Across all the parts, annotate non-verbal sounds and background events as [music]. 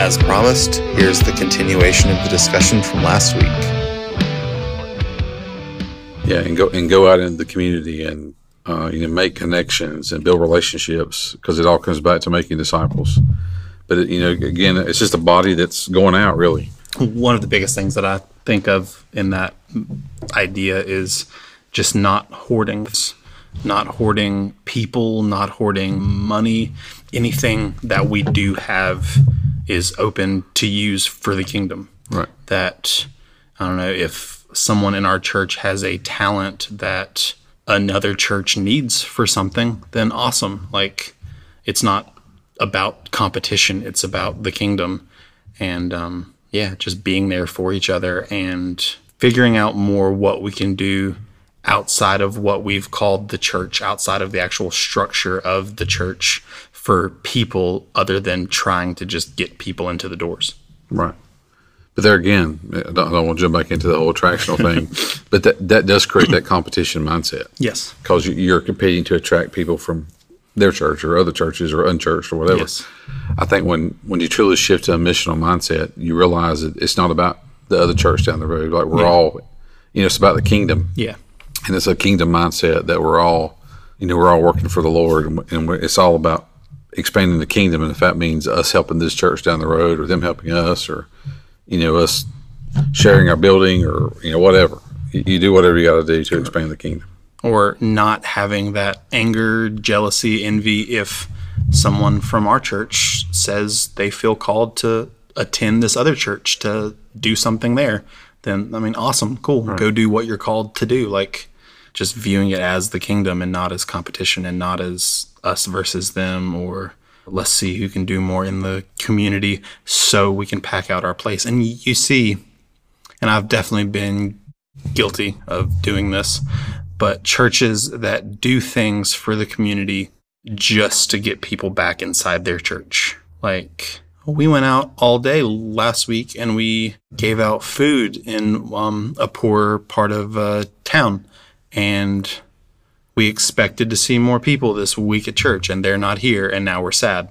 As promised, here's the continuation of the discussion from last week. Yeah, and go and go out into the community and uh, you know make connections and build relationships because it all comes back to making disciples. But it, you know, again, it's just a body that's going out really. One of the biggest things that I think of in that idea is just not hoarding, not hoarding people, not hoarding money. Anything that we do have is open to use for the kingdom. Right. That I don't know if someone in our church has a talent that another church needs for something, then awesome. Like it's not about competition; it's about the kingdom, and um, yeah, just being there for each other and figuring out more what we can do outside of what we've called the church, outside of the actual structure of the church for people other than trying to just get people into the doors. Right. But there again, I don't, I don't want to jump back into the whole attractional [laughs] thing, but that, that does create that competition mindset Yes. because you, you're competing to attract people from their church or other churches or unchurched or whatever. Yes. I think when, when you truly shift to a missional mindset, you realize that it's not about the other church down the road. Like we're all, you know, it's about the kingdom. Yeah. And it's a kingdom mindset that we're all, you know, we're all working for the Lord, and, and it's all about expanding the kingdom. And if that means us helping this church down the road, or them helping us, or you know, us sharing our building, or you know, whatever, you, you do whatever you got to do to expand the kingdom. Or not having that anger, jealousy, envy if someone from our church says they feel called to attend this other church to do something there. Then, I mean, awesome, cool. Go do what you're called to do. Like, just viewing it as the kingdom and not as competition and not as us versus them or let's see who can do more in the community so we can pack out our place. And you see, and I've definitely been guilty of doing this, but churches that do things for the community just to get people back inside their church. Like, we went out all day last week and we gave out food in um, a poor part of uh, town. And we expected to see more people this week at church, and they're not here, and now we're sad.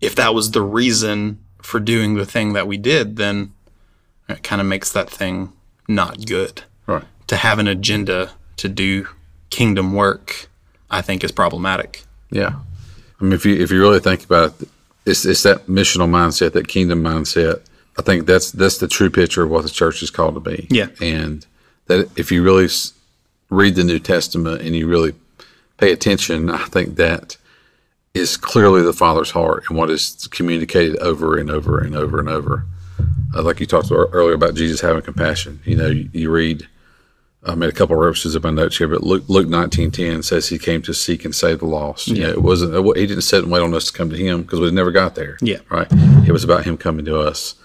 If that was the reason for doing the thing that we did, then it kind of makes that thing not good. Right. To have an agenda to do kingdom work, I think is problematic. Yeah. I mean, if you if you really think about it, it's it's that missional mindset, that kingdom mindset. I think that's that's the true picture of what the church is called to be. Yeah. And that if you really read the New Testament and you really pay attention, I think that is clearly the Father's heart and what is communicated over and over and over and over. Uh, like you talked earlier about Jesus having compassion. You know, you, you read I made a couple of references in my notes here, but Luke, Luke nineteen ten says he came to seek and save the lost. You know, it wasn't he didn't sit and wait on us to come to him because we never got there. Yeah. right. It was about him coming to us.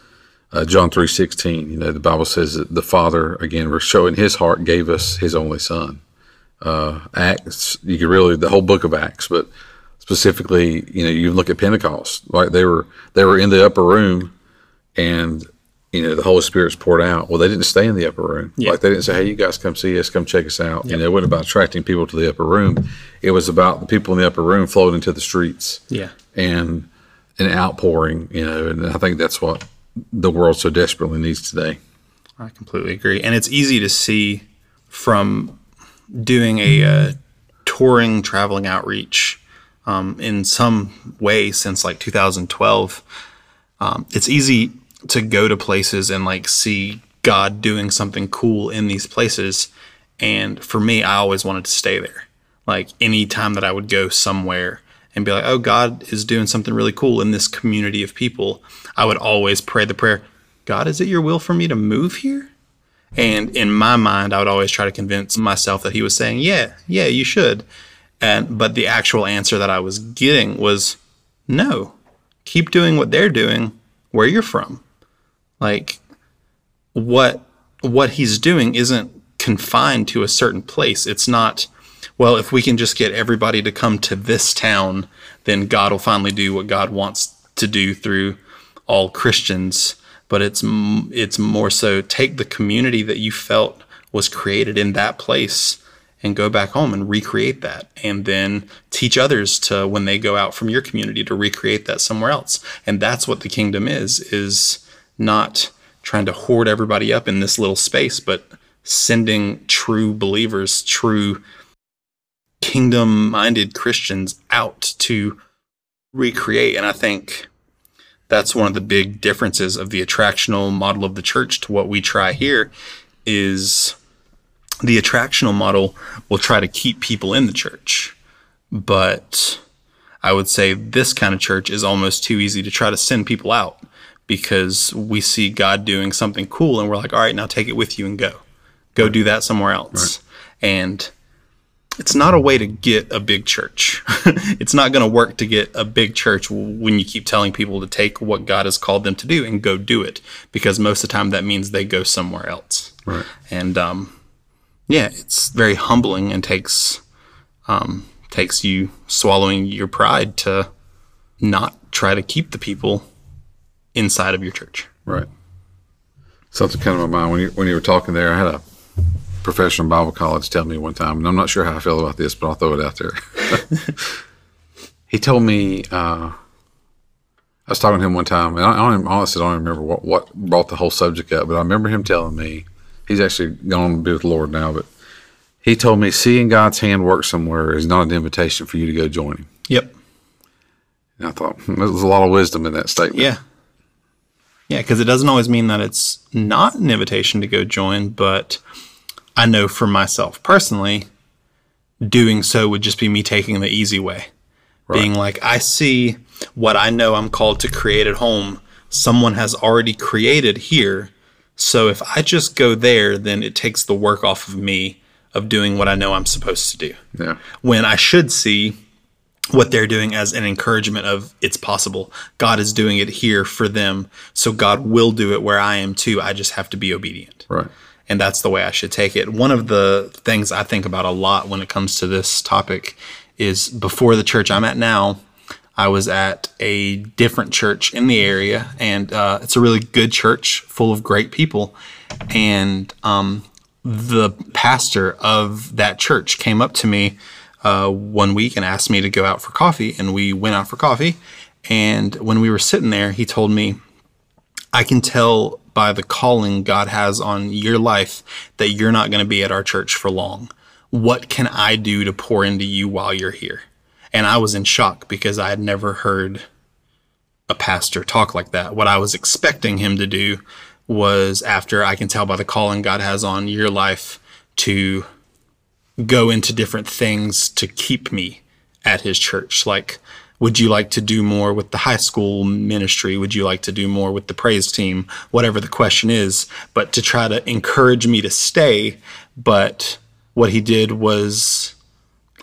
Uh, John three sixteen. You know, the Bible says that the Father again, we're showing His heart, gave us His only Son. Uh, Acts, you could really the whole book of Acts, but specifically, you know, you look at Pentecost, like they were they were in the upper room, and you know the Holy Spirit's poured out. Well, they didn't stay in the upper room. Yeah. Like they didn't say, "Hey, you guys come see us, come check us out." You know, it wasn't about attracting people to the upper room. It was about the people in the upper room flowing into the streets Yeah. and an outpouring. You know, and I think that's what the world so desperately needs today. I completely agree. And it's easy to see from doing a uh, touring, traveling outreach um, in some way since like 2012. Um, it's easy to go to places and like see God doing something cool in these places. And for me, I always wanted to stay there. Like any time that I would go somewhere and be like, oh, God is doing something really cool in this community of people, I would always pray the prayer, God, is it your will for me to move here? And in my mind, I would always try to convince myself that he was saying, yeah, yeah, you should. And but the actual answer that I was getting was no. Keep doing what they're doing where you're from. Like what what he's doing isn't confined to a certain place. It's not well, if we can just get everybody to come to this town, then God will finally do what God wants to do through all Christians. But it's it's more so take the community that you felt was created in that place and go back home and recreate that and then teach others to when they go out from your community to recreate that somewhere else and that's what the kingdom is is not trying to hoard everybody up in this little space but sending true believers true kingdom minded christians out to recreate and i think that's one of the big differences of the attractional model of the church to what we try here is the attractional model will try to keep people in the church. But I would say this kind of church is almost too easy to try to send people out because we see God doing something cool and we're like, all right, now take it with you and go. Go do that somewhere else. Right. And it's not a way to get a big church. [laughs] it's not going to work to get a big church when you keep telling people to take what God has called them to do and go do it because most of the time that means they go somewhere else. Right. And um, yeah, it's very humbling and takes um, takes you swallowing your pride to not try to keep the people inside of your church. Right. Something kind of my mind when you when you were talking there. I had a professor in Bible college tell me one time, and I'm not sure how I feel about this, but I'll throw it out there. [laughs] he told me uh, I was talking to him one time, and I, I don't honestly I don't remember what what brought the whole subject up, but I remember him telling me he's actually gone to be with the Lord now, but he told me seeing God's hand work somewhere is not an invitation for you to go join him. Yep. And I thought hmm, there was a lot of wisdom in that statement. Yeah. Yeah, because it doesn't always mean that it's not an invitation to go join, but I know for myself personally, doing so would just be me taking the easy way. Right. Being like, I see what I know I'm called to create at home, someone has already created here. So if I just go there, then it takes the work off of me of doing what I know I'm supposed to do. Yeah. When I should see what they're doing as an encouragement of it's possible. God is doing it here for them. So God will do it where I am too. I just have to be obedient. Right. And that's the way I should take it. One of the things I think about a lot when it comes to this topic is before the church I'm at now, I was at a different church in the area, and uh, it's a really good church full of great people. And um, the pastor of that church came up to me uh, one week and asked me to go out for coffee, and we went out for coffee. And when we were sitting there, he told me, I can tell by the calling God has on your life that you're not going to be at our church for long. What can I do to pour into you while you're here? And I was in shock because I had never heard a pastor talk like that. What I was expecting him to do was after I can tell by the calling God has on your life to go into different things to keep me at his church. Like, would you like to do more with the high school ministry? Would you like to do more with the praise team? Whatever the question is, but to try to encourage me to stay. But what he did was,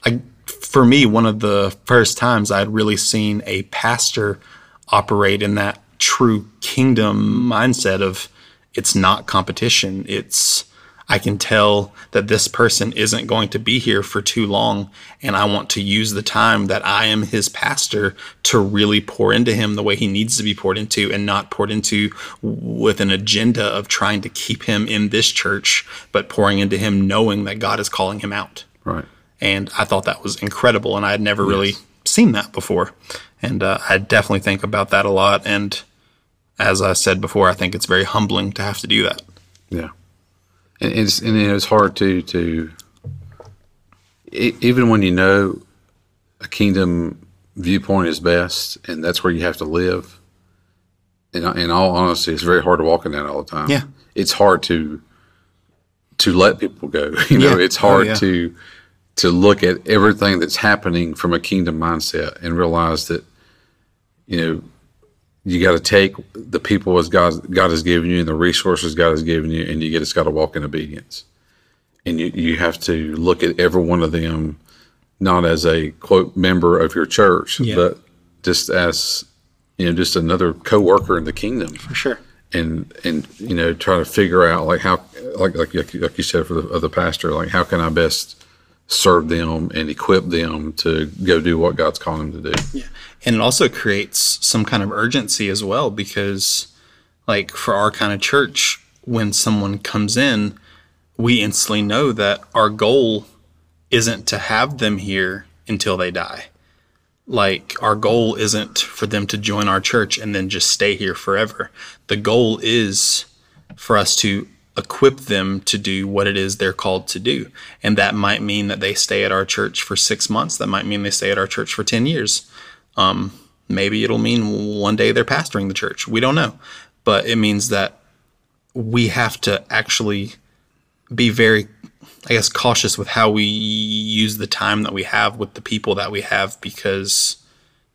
I, for me, one of the first times I'd really seen a pastor operate in that true kingdom mindset of it's not competition. It's, I can tell that this person isn't going to be here for too long. And I want to use the time that I am his pastor to really pour into him the way he needs to be poured into and not poured into with an agenda of trying to keep him in this church, but pouring into him knowing that God is calling him out. Right. And I thought that was incredible. And I had never yes. really seen that before. And uh, I definitely think about that a lot. And as I said before, I think it's very humbling to have to do that. Yeah and it's and it's hard to to even when you know a kingdom viewpoint is best, and that's where you have to live. In, in all honesty, it's very hard to walk in that all the time. Yeah, it's hard to to let people go. [laughs] You know, yeah. it's hard oh, yeah. to to look at everything that's happening from a kingdom mindset and realize that you know you got to take the people as God God has given you and the resources God has given you, and you get it's got to walk in obedience. And you you have to look at every one of them not as a quote member of your church, yeah. but just as you know, just another co-worker in the kingdom for sure. And and you know, try to figure out like how like like like you said for the, the pastor, like how can I best serve them and equip them to go do what God's calling them to do. Yeah. And it also creates some kind of urgency as well because like for our kind of church when someone comes in, we instantly know that our goal isn't to have them here until they die. Like, our goal isn't for them to join our church and then just stay here forever. The goal is for us to equip them to do what it is they're called to do. And that might mean that they stay at our church for six months. That might mean they stay at our church for 10 years. Um, maybe it'll mean one day they're pastoring the church. We don't know. But it means that we have to actually be very, I guess, cautious with how we use the time that we have with the people that we have because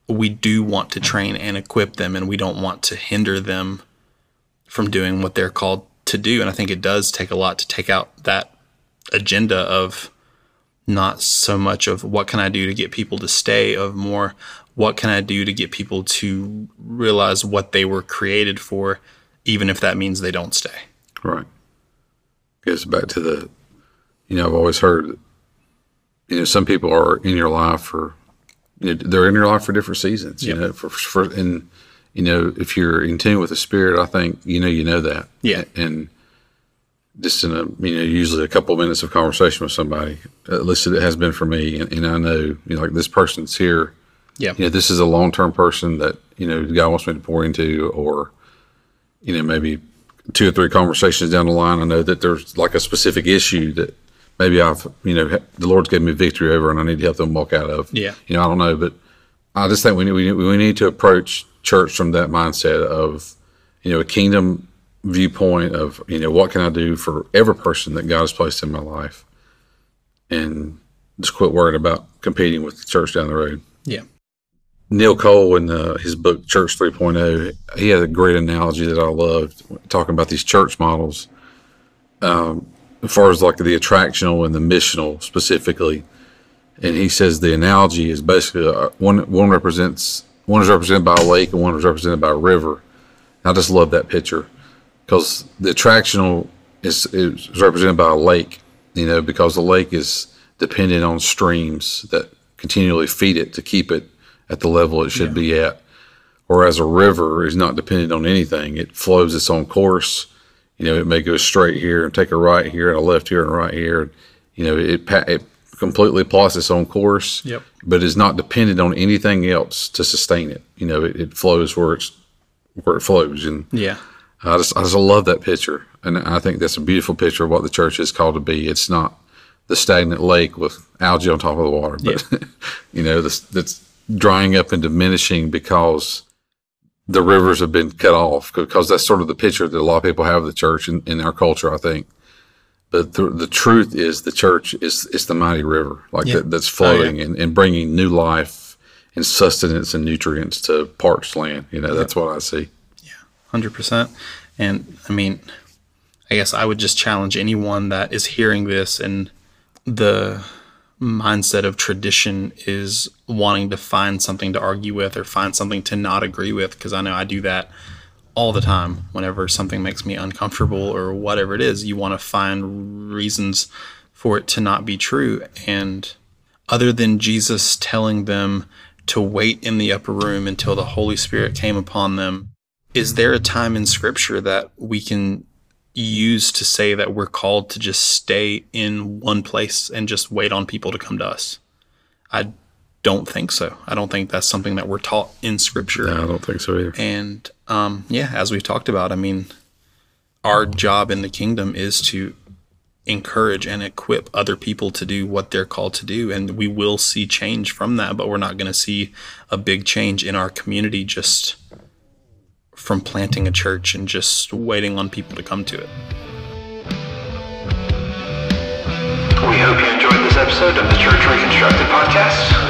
we do want to train and equip them and we don't want to hinder them from doing what they're called to do. And I think it does take a lot to take out that agenda of not so much of what can I do to get people to stay, of more what can I do to get people to realize what they were created for, even if that means they don't stay. Right. Goes back to the, you know, I've always heard, you know, some people are in your life for, you know, they're in your life for different seasons, you Yep. know, for, for, and, you know, if you're in tune with the spirit, I think, you know, you know that. Yeah. And just in a, you know, usually a couple of minutes of conversation with somebody, at least it has been for me. And, and I know, you know, like this person's here, Yeah. you know, this is a long term person that, you know, God wants me to pour into, or, you know, maybe two or three conversations down the line, I know that there's like a specific issue that maybe I've, you know, the Lord's given me victory over and I need to help them walk out of. Yeah. You know, I don't know, but I just think we need, we need, we need to approach church from that mindset of, you know, a kingdom viewpoint of, you know, what can I do for every person that God has placed in my life? And just quit worrying about competing with the church down the road. Yeah. Neil Cole in uh, his book Church 3.0, he had a great analogy that I loved talking about these church models. Um, as far as like the attractional and the missional specifically, and he says the analogy is basically uh, one one represents one is represented by a lake and one is represented by a river. I just love that picture because the attractional is, is represented by a lake, you know, because the lake is dependent on streams that continually feed it to keep it at the level it should be at. Whereas a river is not dependent on anything; it flows its own course. You know, it may go straight here and take a right here and a left here and a right here. You know, it it completely plots its own course. Yep. But is not dependent on anything else to sustain it. You know, it, it flows where it's where it flows, and Yeah. I just I just love that picture, and I think that's a beautiful picture of what the church is called to be. It's not the stagnant lake with algae on top of the water, but [laughs] you know that's that's drying up and diminishing because the rivers have been cut off. Because that's sort of the picture that a lot of people have of the church in, in our culture, I think. But the, the truth is, the church is is the mighty river, like Yeah. that, that's Oh, flowing and, and bringing new life and sustenance and nutrients to parched land. You know, that's what I see. Yeah, Hundred percent. And I mean, I guess I would just challenge anyone that is hearing this and the mindset of tradition is wanting to find something to argue with or find something to not agree with because I know I do that all the time whenever something makes me uncomfortable or whatever it is you want to find reasons for it to not be true and other than Jesus telling them to wait in the upper room until the Holy Spirit came upon them is there a time in scripture that we can use to say that we're called to just stay in one place and just wait on people to come to us? I don't think so. I don't think that's something that we're taught in scripture. No, I don't think so either. And um, yeah, as we've talked about, I mean, our job in the kingdom is to encourage and equip other people to do what they're called to do. And we will see change from that, but we're not going to see a big change in our community just from planting a church and just waiting on people to come to it. We hope you enjoyed this episode of the Church Reconstructed podcast,